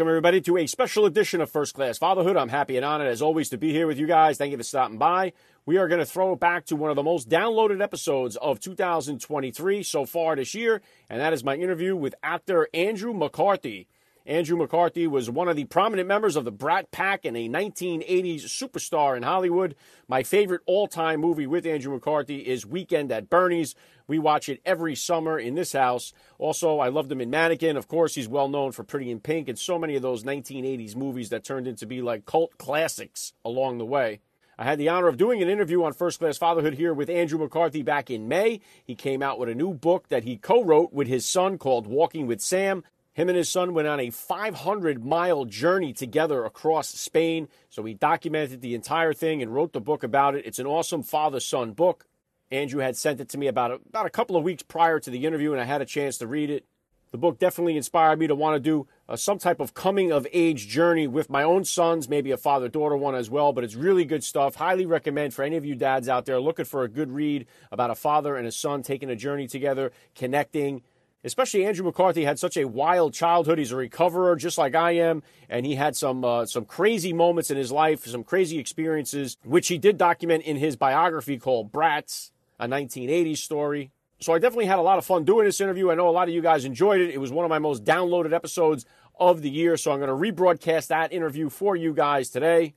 Welcome, everybody, to a special edition of First Class Fatherhood. I'm happy and honored, as always, to be here with you guys. Thank you for stopping by. We are going to throw it back to one of the most downloaded episodes of 2023 so far this year, and that is my interview with actor Andrew McCarthy. Andrew McCarthy was one of the prominent members of the Brat Pack and a 1980s superstar in Hollywood. My favorite all time movie with Andrew McCarthy is Weekend at Bernie's. We watch it every summer in this house. Also, I loved him in Mannequin. Of course, he's well known for Pretty in Pink and so many of those 1980s movies that turned into be like cult classics along the way. I had the honor of doing an interview on First Class Fatherhood here with Andrew McCarthy back in May. He came out with a new book that he co wrote with his son called Walking with Sam. Him and his son went on a 500 mile journey together across Spain. So he documented the entire thing and wrote the book about it. It's an awesome father son book. Andrew had sent it to me about a, about a couple of weeks prior to the interview, and I had a chance to read it. The book definitely inspired me to want to do uh, some type of coming of age journey with my own sons, maybe a father daughter one as well. But it's really good stuff. Highly recommend for any of you dads out there looking for a good read about a father and a son taking a journey together, connecting, especially Andrew McCarthy had such a wild childhood. He's a recoverer, just like I am, and he had some uh, some crazy moments in his life, some crazy experiences, which he did document in his biography called Brats, a 1980s story. So I definitely had a lot of fun doing this interview. I know a lot of you guys enjoyed it. It was one of my most downloaded episodes of the year, so I'm going to rebroadcast that interview for you guys today.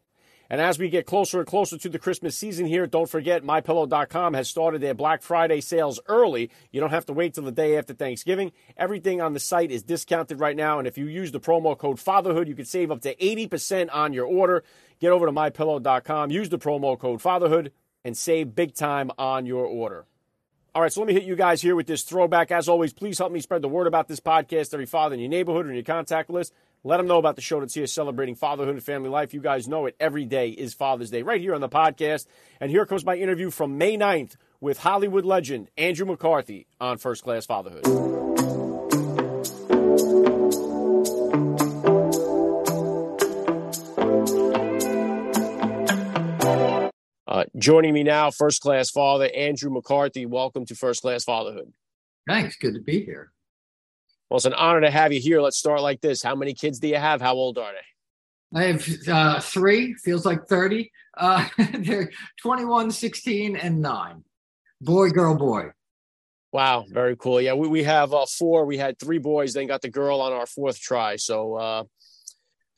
And as we get closer and closer to the Christmas season here, don't forget mypillow.com has started their Black Friday sales early. You don't have to wait till the day after Thanksgiving. Everything on the site is discounted right now, and if you use the promo code fatherhood, you can save up to 80% on your order. Get over to mypillow.com, use the promo code fatherhood and save big time on your order. All right, so let me hit you guys here with this throwback. As always, please help me spread the word about this podcast every father in your neighborhood or in your contact list. Let them know about the show that's here celebrating fatherhood and family life. You guys know it. Every day is Father's Day right here on the podcast. And here comes my interview from May 9th with Hollywood legend Andrew McCarthy on First Class Fatherhood. Uh, joining me now, First Class Father Andrew McCarthy. Welcome to First Class Fatherhood. Thanks. Good to be here. Well, it's an honor to have you here. Let's start like this. How many kids do you have? How old are they? I have uh, three, feels like 30. Uh, they're 21, 16, and nine. Boy, girl, boy. Wow, very cool. Yeah, we, we have uh, four. We had three boys, then got the girl on our fourth try. So uh,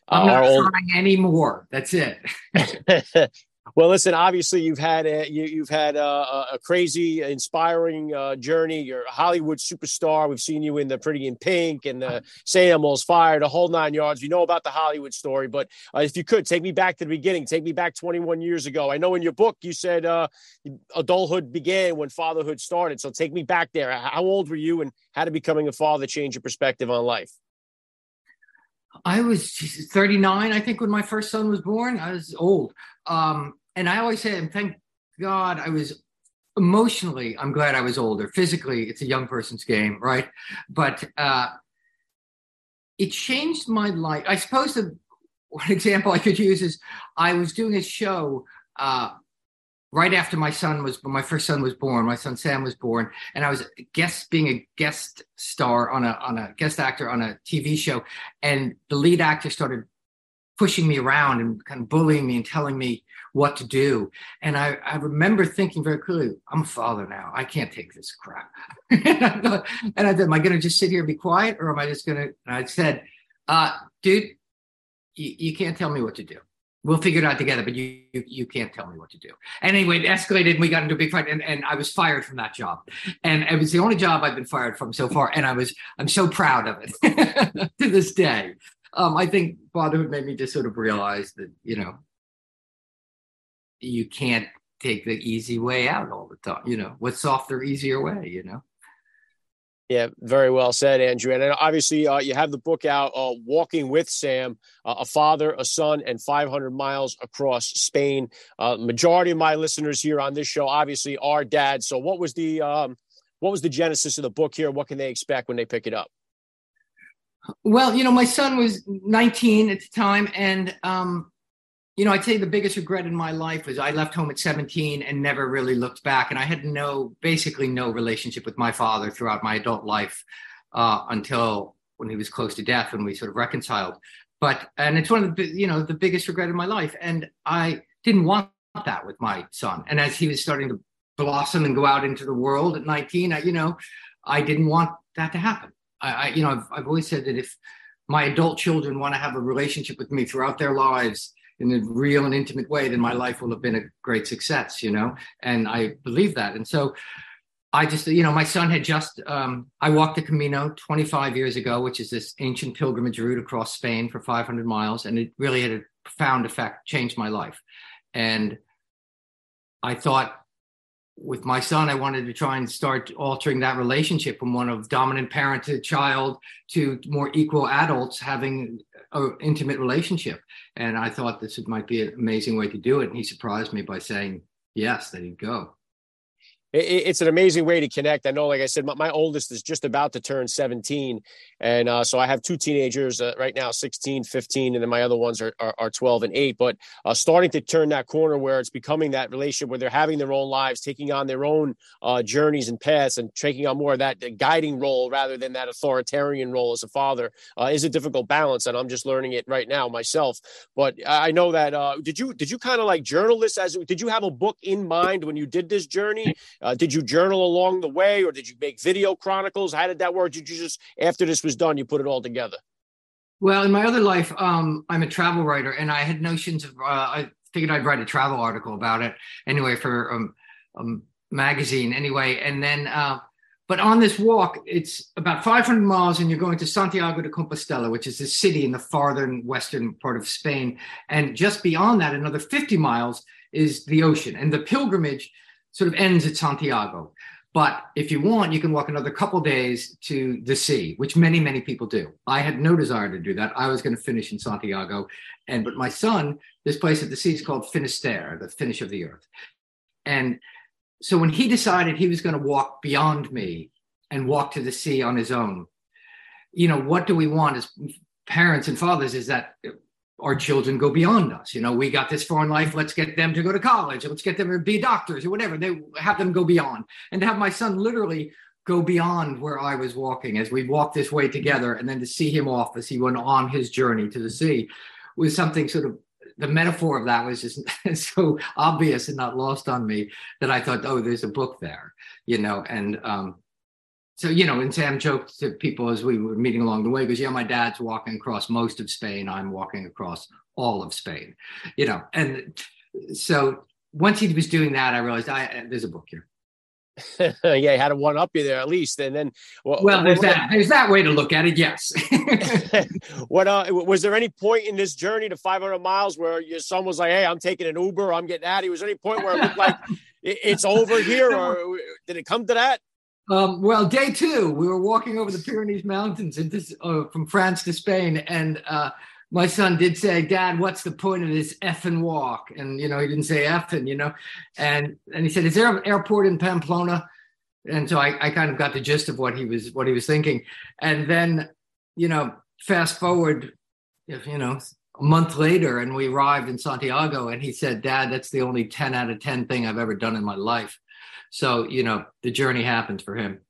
I'm not old... trying anymore. That's it. Well, listen. Obviously, you've had a, you, have had a, a, crazy, inspiring uh, journey. You're a Hollywood superstar. We've seen you in the Pretty in Pink and the St. Elmo's Fire, the whole nine yards. We know about the Hollywood story, but uh, if you could take me back to the beginning, take me back 21 years ago. I know in your book you said uh, adulthood began when fatherhood started. So take me back there. How old were you, and how did becoming a father change your perspective on life? I was 39, I think, when my first son was born. I was old. Um, and I always say, and thank God I was emotionally, I'm glad I was older. Physically, it's a young person's game, right? But uh, it changed my life. I suppose the one example I could use is I was doing a show uh, right after my son was my first son was born my son sam was born and i was guest being a guest star on a on a guest actor on a tv show and the lead actor started pushing me around and kind of bullying me and telling me what to do. And i i remember thinking very clearly i'm a father now. I can't take this crap. And i said am i going to just sit here and be quiet or am i just going to and i said uh dude you, you can't tell me what to do we'll figure it out together, but you, you, you can't tell me what to do. And anyway, it escalated and we got into a big fight and, and I was fired from that job. And it was the only job I've been fired from so far. And I was, I'm so proud of it to this day. Um, I think fatherhood made me just sort of realize that, you know, you can't take the easy way out all the time. You know, what's softer, easier way, you know? Yeah, very well said, Andrew. And obviously, uh, you have the book out, uh, Walking with Sam, uh, a father, a son, and 500 miles across Spain. Uh, majority of my listeners here on this show, obviously, are dads. So, what was the um, what was the genesis of the book here? What can they expect when they pick it up? Well, you know, my son was 19 at the time, and um, you know, I'd say the biggest regret in my life was I left home at 17 and never really looked back. And I had no, basically no relationship with my father throughout my adult life uh, until when he was close to death when we sort of reconciled. But, and it's one of the, you know, the biggest regret in my life. And I didn't want that with my son. And as he was starting to blossom and go out into the world at 19, I, you know, I didn't want that to happen. I, I you know, I've, I've always said that if my adult children want to have a relationship with me throughout their lives, in a real and intimate way, then my life will have been a great success, you know? And I believe that. And so I just, you know, my son had just, um, I walked the Camino 25 years ago, which is this ancient pilgrimage route across Spain for 500 miles. And it really had a profound effect, changed my life. And I thought with my son, I wanted to try and start altering that relationship from one of dominant parent to child to more equal adults having an intimate relationship. And I thought this might be an amazing way to do it. And he surprised me by saying yes, that he'd go it's an amazing way to connect. I know, like I said, my, my oldest is just about to turn 17. And uh, so I have two teenagers uh, right now, 16, 15, and then my other ones are, are, are 12 and 8. But uh, starting to turn that corner where it's becoming that relationship where they're having their own lives, taking on their own uh, journeys and paths, and taking on more of that guiding role rather than that authoritarian role as a father uh, is a difficult balance. And I'm just learning it right now myself. But I know that uh, did you did you kind of like journal this as did you have a book in mind when you did this journey? Uh, did you journal along the way, or did you make video chronicles? How did that work? Did you just after this was done, you put it all together? Well, in my other life, um, I'm a travel writer, and I had notions of. Uh, I figured I'd write a travel article about it anyway for um, magazine anyway, and then. Uh, but on this walk, it's about 500 miles, and you're going to Santiago de Compostela, which is a city in the farthern western part of Spain. And just beyond that, another 50 miles is the ocean. And the pilgrimage sort of ends at Santiago. But if you want, you can walk another couple days to the sea, which many, many people do. I had no desire to do that. I was going to finish in Santiago. And but my son, this place at the sea is called Finisterre, the finish of the earth. And so when he decided he was going to walk beyond me and walk to the sea on his own, you know, what do we want as parents and fathers is that our children go beyond us. You know, we got this far in life. Let's get them to go to college. Let's get them to be doctors or whatever. They have them go beyond. And to have my son literally go beyond where I was walking as we walked this way together, and then to see him off as he went on his journey to the sea was something sort of the metaphor of that was just so obvious and not lost on me that I thought, oh, there's a book there, you know, and um, so you know, and Sam joked to people as we were meeting along the way, because yeah, my dad's walking across most of Spain, I'm walking across all of Spain, you know, and so once he was doing that, I realized I there's a book here. yeah, he had to one up you there at least, and then well, well there's that there's that way to look at it. Yes. what uh, was there any point in this journey to 500 miles where your son was like, "Hey, I'm taking an Uber, I'm getting out"? Of was there any point where it looked like it's over here, or did it come to that? Um, well, day two, we were walking over the Pyrenees Mountains uh, from France to Spain, and uh, my son did say, "Dad, what's the point of this effing walk?" And you know, he didn't say effing, you know, and and he said, "Is there an airport in Pamplona?" And so I, I kind of got the gist of what he was what he was thinking, and then you know, fast forward, if you know, a month later, and we arrived in Santiago, and he said, "Dad, that's the only ten out of ten thing I've ever done in my life." So, you know, the journey happens for him.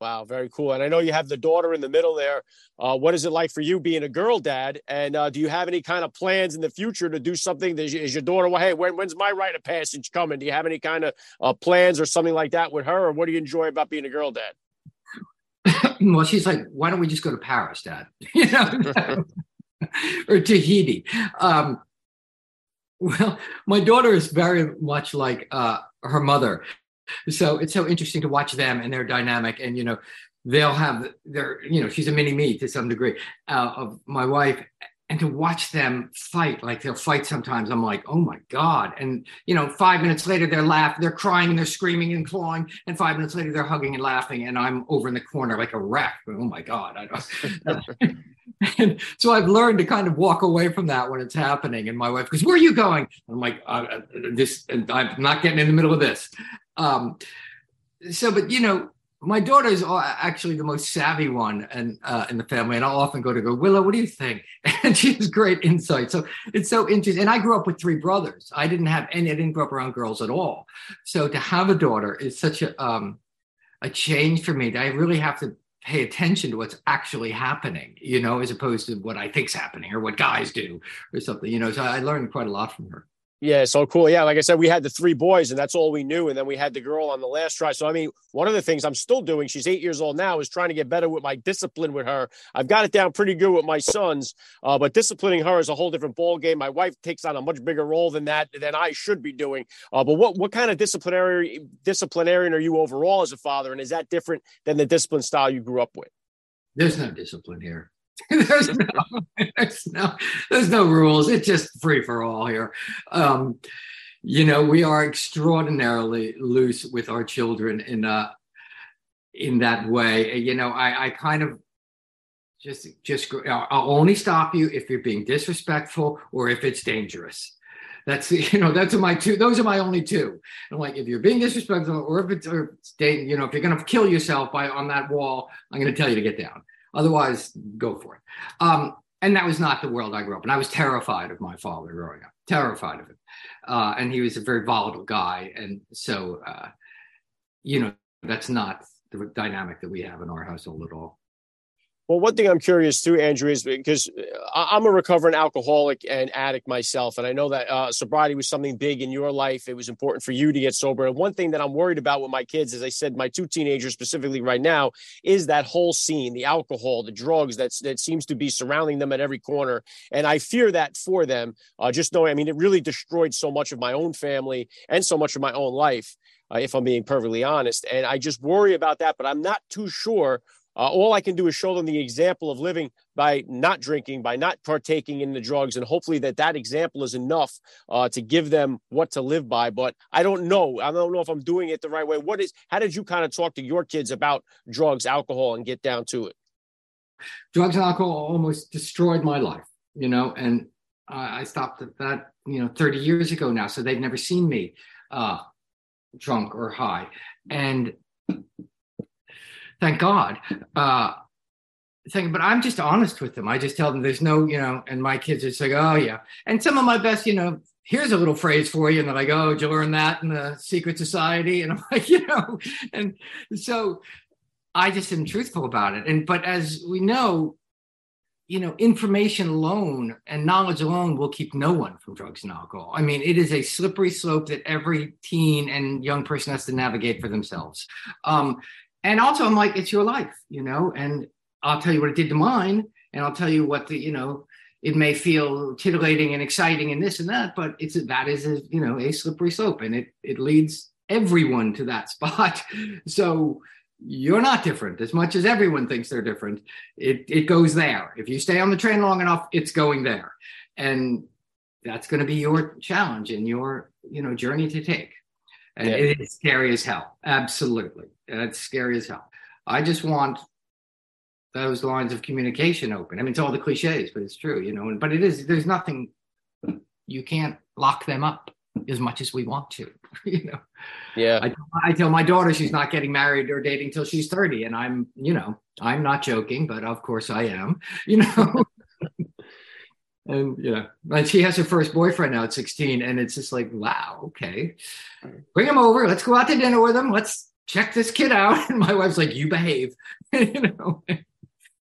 Wow, very cool. And I know you have the daughter in the middle there. Uh, what is it like for you being a girl dad? And uh, do you have any kind of plans in the future to do something? Is, is your daughter, well, hey, when, when's my rite of passage coming? Do you have any kind of uh, plans or something like that with her? Or what do you enjoy about being a girl dad? well, she's like, why don't we just go to Paris, dad? you know, or Tahiti. Um, well, my daughter is very much like uh, her mother so it's so interesting to watch them and their dynamic and you know they'll have their you know she's a mini me to some degree uh, of my wife and to watch them fight like they'll fight sometimes i'm like oh my god. And you know five minutes later they're laughing they're crying and they're screaming and clawing and five minutes later they're hugging and laughing and i'm over in the corner like a wreck oh my god i don't and so i've learned to kind of walk away from that when it's happening and my wife goes where are you going? I'm like uh, uh this i'm not getting in the middle of this um so but you know my daughter is actually the most savvy one and uh, in the family, and I'll often go to go, Willow, what do you think? And she has great insight. So it's so interesting. And I grew up with three brothers. I didn't have any. I didn't grow up around girls at all. So to have a daughter is such a um, a change for me. That I really have to pay attention to what's actually happening, you know, as opposed to what I think's happening or what guys do or something. You know, so I learned quite a lot from her. Yeah, so cool. Yeah, like I said, we had the three boys, and that's all we knew. And then we had the girl on the last try. So I mean, one of the things I'm still doing, she's eight years old now, is trying to get better with my discipline with her. I've got it down pretty good with my sons, uh, but disciplining her is a whole different ball game. My wife takes on a much bigger role than that than I should be doing. Uh, but what what kind of disciplinary disciplinarian are you overall as a father, and is that different than the discipline style you grew up with? There's no discipline here. there's no, there's no, there's no rules. It's just free for all here. Um, you know, we are extraordinarily loose with our children in uh in that way. You know, I, I kind of just just I'll only stop you if you're being disrespectful or if it's dangerous. That's you know that's my two. Those are my only two. I'm like if you're being disrespectful or if it's or you know if you're gonna kill yourself by on that wall, I'm gonna tell you to get down. Otherwise, go for it. Um, and that was not the world I grew up in. I was terrified of my father growing up, terrified of him. Uh, and he was a very volatile guy. And so, uh, you know, that's not the dynamic that we have in our household at all. Well, one thing I'm curious too, Andrew, is because uh, I'm a recovering alcoholic and addict myself, and I know that uh, sobriety was something big in your life. It was important for you to get sober. And one thing that I'm worried about with my kids, as I said, my two teenagers specifically right now, is that whole scene, the alcohol, the drugs that that seems to be surrounding them at every corner. And I fear that for them. Uh, just knowing, I mean, it really destroyed so much of my own family and so much of my own life. Uh, if I'm being perfectly honest. And I just worry about that, but I'm not too sure uh, all I can do is show them the example of living by not drinking, by not partaking in the drugs, and hopefully that that example is enough uh, to give them what to live by. But I don't know. I don't know if I'm doing it the right way. What is? How did you kind of talk to your kids about drugs, alcohol, and get down to it? Drugs and alcohol almost destroyed my life, you know, and I stopped at that, you know, 30 years ago now. So they've never seen me uh, drunk or high, and thank God. Uh, but I'm just honest with them. I just tell them there's no, you know, and my kids are just like, oh yeah. And some of my best, you know, here's a little phrase for you. And they're like, oh, did you learn that in the secret society? And I'm like, you know, and so I just am truthful about it. And but as we know, you know, information alone and knowledge alone will keep no one from drugs and alcohol. I mean, it is a slippery slope that every teen and young person has to navigate for themselves. Um, and also i'm like it's your life you know and i'll tell you what it did to mine and i'll tell you what the you know it may feel titillating and exciting and this and that but it's that is a, you know a slippery slope and it it leads everyone to that spot. So you're not different. As much as everyone thinks they're different it it goes there. If you stay on the train long enough it's going there. And that's going to be your challenge and your you know journey to take and yeah. it is scary as hell absolutely it's scary as hell. I just want those lines of communication open. I mean, it's all the cliches, but it's true, you know. But it is. There's nothing. You can't lock them up as much as we want to, you know. Yeah. I, I tell my daughter she's not getting married or dating till she's 30, and I'm, you know, I'm not joking, but of course I am, you know. And yeah, and she has her first boyfriend now at 16, and it's just like, wow, okay, bring him over. Let's go out to dinner with him. Let's check this kid out. And my wife's like, you behave, you know. And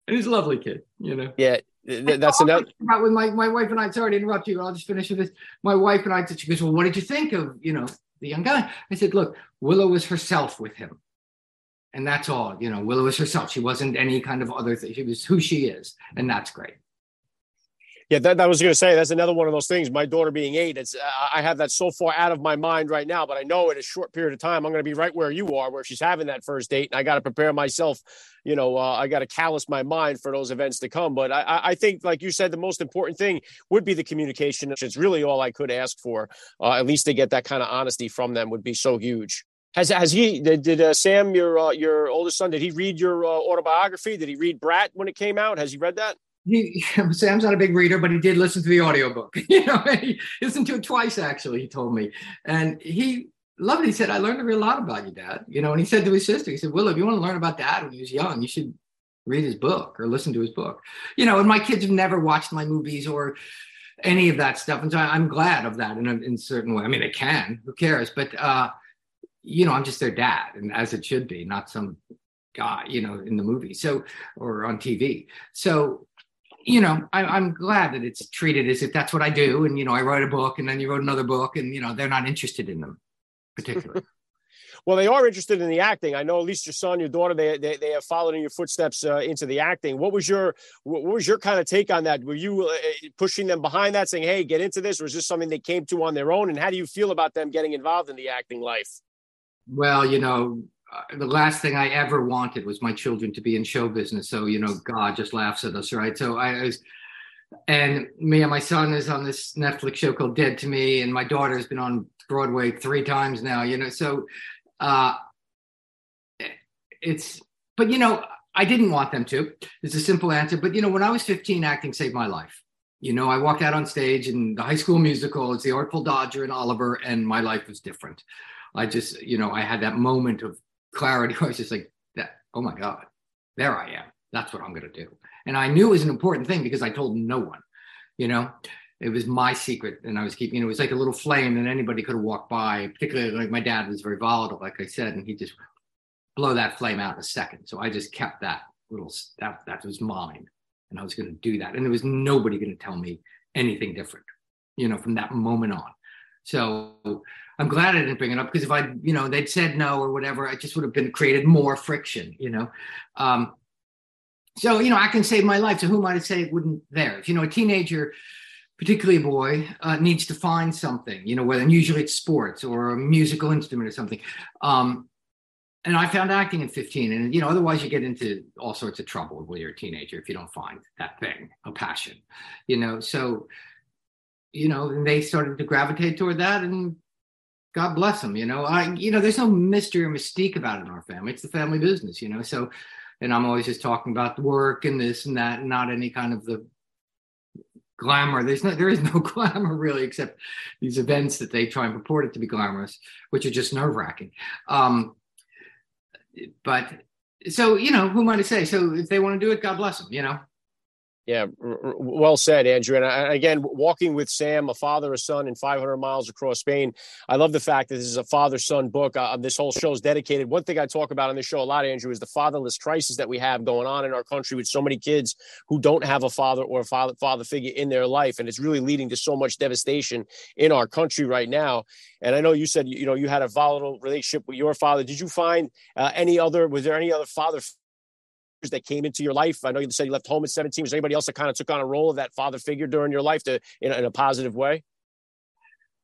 he's a lovely kid, you know. Yeah, that's another. About with my, my wife and I, sorry to interrupt you, I'll just finish with this. My wife and I, said she goes, well, what did you think of, you know, the young guy? I said, look, Willow was herself with him. And that's all, you know, Willow was herself. She wasn't any kind of other thing. She was who she is. And that's great. Yeah, that, that was going to say that's another one of those things. My daughter being eight, it's I have that so far out of my mind right now, but I know in a short period of time I'm going to be right where you are, where she's having that first date, and I got to prepare myself. You know, uh, I got to callous my mind for those events to come. But I, I think, like you said, the most important thing would be the communication. It's really all I could ask for. Uh, at least to get that kind of honesty from them would be so huge. Has has he did, did uh, Sam your uh, your oldest son did he read your uh, autobiography? Did he read Brat when it came out? Has he read that? He Sam's not a big reader, but he did listen to the audiobook. you know, he listened to it twice actually, he told me. And he loved it. He said, I learned a real lot about you, Dad. You know, and he said to his sister, he said, Will, if you want to learn about dad when he was young, you should read his book or listen to his book. You know, and my kids have never watched my movies or any of that stuff. And so I'm glad of that in a in a certain way. I mean, they can, who cares? But uh, you know, I'm just their dad, and as it should be, not some guy, you know, in the movie. So or on TV. So you know, I, am glad that it's treated as if that's what I do. And, you know, I write a book and then you wrote another book and, you know, they're not interested in them particularly. well, they are interested in the acting. I know at least your son, your daughter, they, they, they have followed in your footsteps uh, into the acting. What was your, what was your kind of take on that? Were you uh, pushing them behind that saying, Hey, get into this? Or is this something they came to on their own? And how do you feel about them getting involved in the acting life? Well, you know, uh, the last thing I ever wanted was my children to be in show business. So, you know, God just laughs at us, right? So I, I was, and me and my son is on this Netflix show called Dead to Me, and my daughter has been on Broadway three times now, you know. So uh it's but you know, I didn't want them to. It's a simple answer. But you know, when I was 15, acting saved my life. You know, I walked out on stage in the high school musical, it's the Artful Dodger and Oliver, and my life was different. I just, you know, I had that moment of clarity. I was just like, that, oh my God, there I am. That's what I'm going to do. And I knew it was an important thing because I told no one, you know, it was my secret. And I was keeping, you know, it was like a little flame and anybody could have walked by, particularly like my dad was very volatile, like I said, and he just blow that flame out in a second. So I just kept that little, that, that was mine. And I was going to do that. And there was nobody going to tell me anything different, you know, from that moment on. So I'm glad I didn't bring it up because if I, you know, they'd said no or whatever, I just would have been created more friction, you know. Um, so, you know, I can save my life. So who might I to say it wouldn't there? If, you know, a teenager, particularly a boy, uh, needs to find something, you know, whether and usually it's sports or a musical instrument or something. Um, and I found acting at 15. And, you know, otherwise you get into all sorts of trouble when you're a teenager if you don't find that thing, a passion, you know. So, you know, and they started to gravitate toward that. And God bless them. You know, I, you know, there's no mystery or mystique about it in our family. It's the family business, you know. So, and I'm always just talking about the work and this and that, and not any kind of the glamour. There's no, there is no glamour really, except these events that they try and purport it to be glamorous, which are just nerve wracking. Um, but so, you know, who am I to say? So if they want to do it, God bless them. You know. Yeah, well said, Andrew. And I, again, walking with Sam, a father, a son, in 500 miles across Spain. I love the fact that this is a father-son book. Uh, this whole show is dedicated. One thing I talk about on this show a lot, Andrew, is the fatherless crisis that we have going on in our country with so many kids who don't have a father or a father father figure in their life, and it's really leading to so much devastation in our country right now. And I know you said you know you had a volatile relationship with your father. Did you find uh, any other? Was there any other father? That came into your life? I know you said you left home at 17. Was anybody else that kind of took on a role of that father figure during your life to in, in a positive way?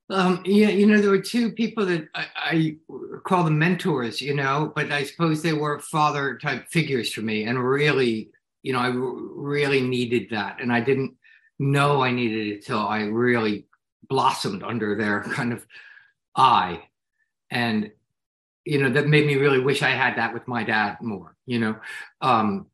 Um, yeah, you know, there were two people that I, I, call them mentors, you know, but I suppose they were father type figures for me. And really, you know, I really needed that. And I didn't know I needed it till I really blossomed under their kind of eye. And you know that made me really wish i had that with my dad more you know um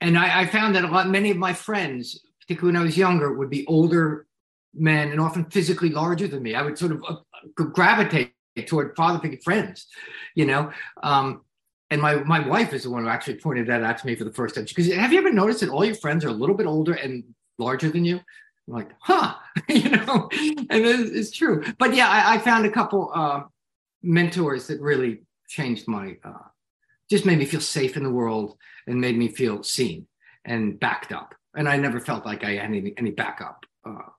and I, I found that a lot many of my friends particularly when i was younger would be older men and often physically larger than me. I would sort of uh, gravitate toward father figure friends you know um and my my wife is the one who actually pointed that out to me for the first time. Because have you ever noticed that all your friends are a little bit older and larger than you? I'm like huh you know and it's, it's true. But yeah I, I found a couple uh mentors that really changed my uh, just made me feel safe in the world and made me feel seen and backed up. And i never felt like i had any, any backup uh,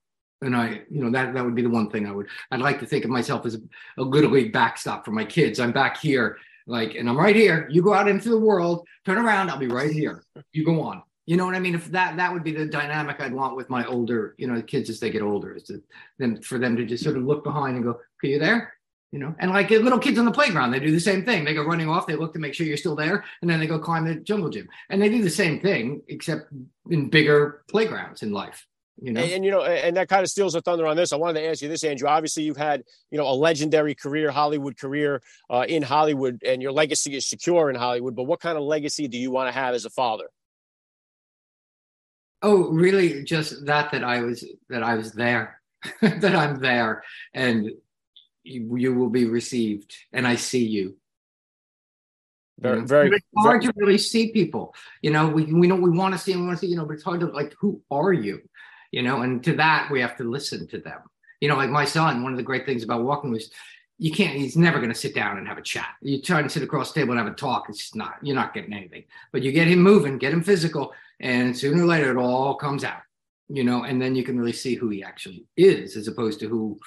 and i you know that that would be the one thing i would i'd like to think of myself as a, a little league backstop for my kids. I'm back here like and i'm right here. You go out into the world turn around i'll be right here. You go on. You know what I mean? If that that would be the dynamic I'd want with my older, you know, kids as they get older, is to them for them to just sort of look behind and go, "Are you there?" You know, and like little kids on the playground, they do the same thing. They go running off, they look to make sure you're still there, and then they go climb the jungle gym, and they do the same thing except in bigger playgrounds in life. You know? And, and, you know, and that kind of steals the thunder on this. I wanted to ask you this, Andrew. Obviously, you've had you know a legendary career, Hollywood career uh, in Hollywood, and your legacy is secure in Hollywood. But what kind of legacy do you want to have as a father? Oh, really? Just that that I was that I was there, that I'm there, and you, you, will be received, and I see you. Very, very. It's hard very, to really see people. You know, we we know we want to see and we want to see. You know, but it's hard to like, who are you? You know, and to that we have to listen to them. You know, like my son. One of the great things about walking was you can't he's never going to sit down and have a chat you try to sit across the table and have a talk it's just not you're not getting anything but you get him moving get him physical and sooner or later it all comes out you know and then you can really see who he actually is as opposed to who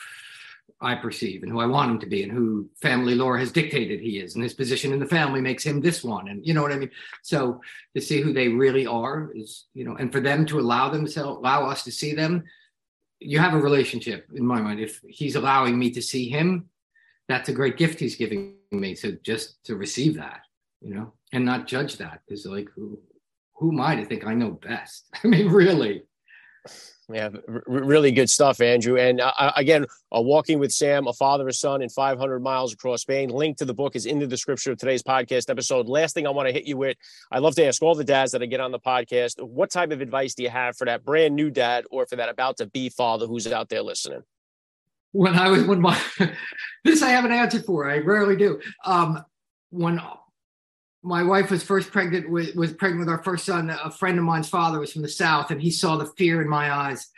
i perceive and who i want him to be and who family lore has dictated he is and his position in the family makes him this one and you know what i mean so to see who they really are is you know and for them to allow themselves allow us to see them you have a relationship in my mind if he's allowing me to see him that's a great gift he's giving me to just to receive that you know and not judge that because like who who am I to think I know best? I mean, really. Yeah, r- really good stuff, Andrew. And uh, uh, again, uh, Walking with Sam, a father, a son, in 500 miles across Spain. Link to the book is in the description of today's podcast episode. Last thing I want to hit you with, I love to ask all the dads that I get on the podcast, what type of advice do you have for that brand new dad or for that about to be father who's out there listening? When I was when my this I have an answer for. I rarely do. Um, when my wife was first pregnant with was pregnant with our first son. A friend of mine's father was from the south, and he saw the fear in my eyes.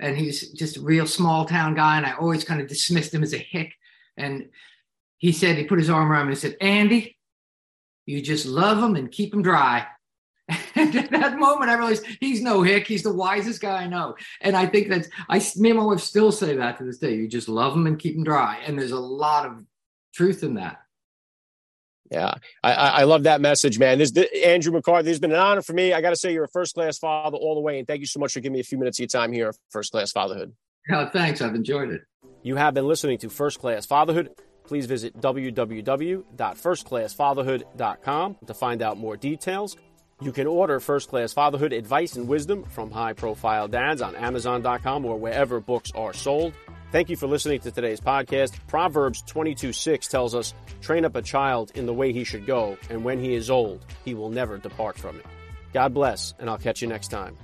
And he's just a real small town guy, and I always kind of dismissed him as a hick. And he said he put his arm around me and said, "Andy, you just love him and keep him dry." And at that moment, I realized he's no hick. He's the wisest guy I know. And I think that's I me and my wife still say that to this day. You just love him and keep him dry. And there's a lot of truth in that. Yeah, I, I love that message, man. This Andrew McCarthy has been an honor for me. I got to say, you're a first class father all the way, and thank you so much for giving me a few minutes of your time here, First Class Fatherhood. Oh, thanks. I've enjoyed it. You have been listening to First Class Fatherhood. Please visit www.firstclassfatherhood.com to find out more details. You can order First Class Fatherhood advice and wisdom from high profile dads on Amazon.com or wherever books are sold. Thank you for listening to today's podcast. Proverbs 22 6 tells us, Train up a child in the way he should go, and when he is old, he will never depart from it. God bless, and I'll catch you next time.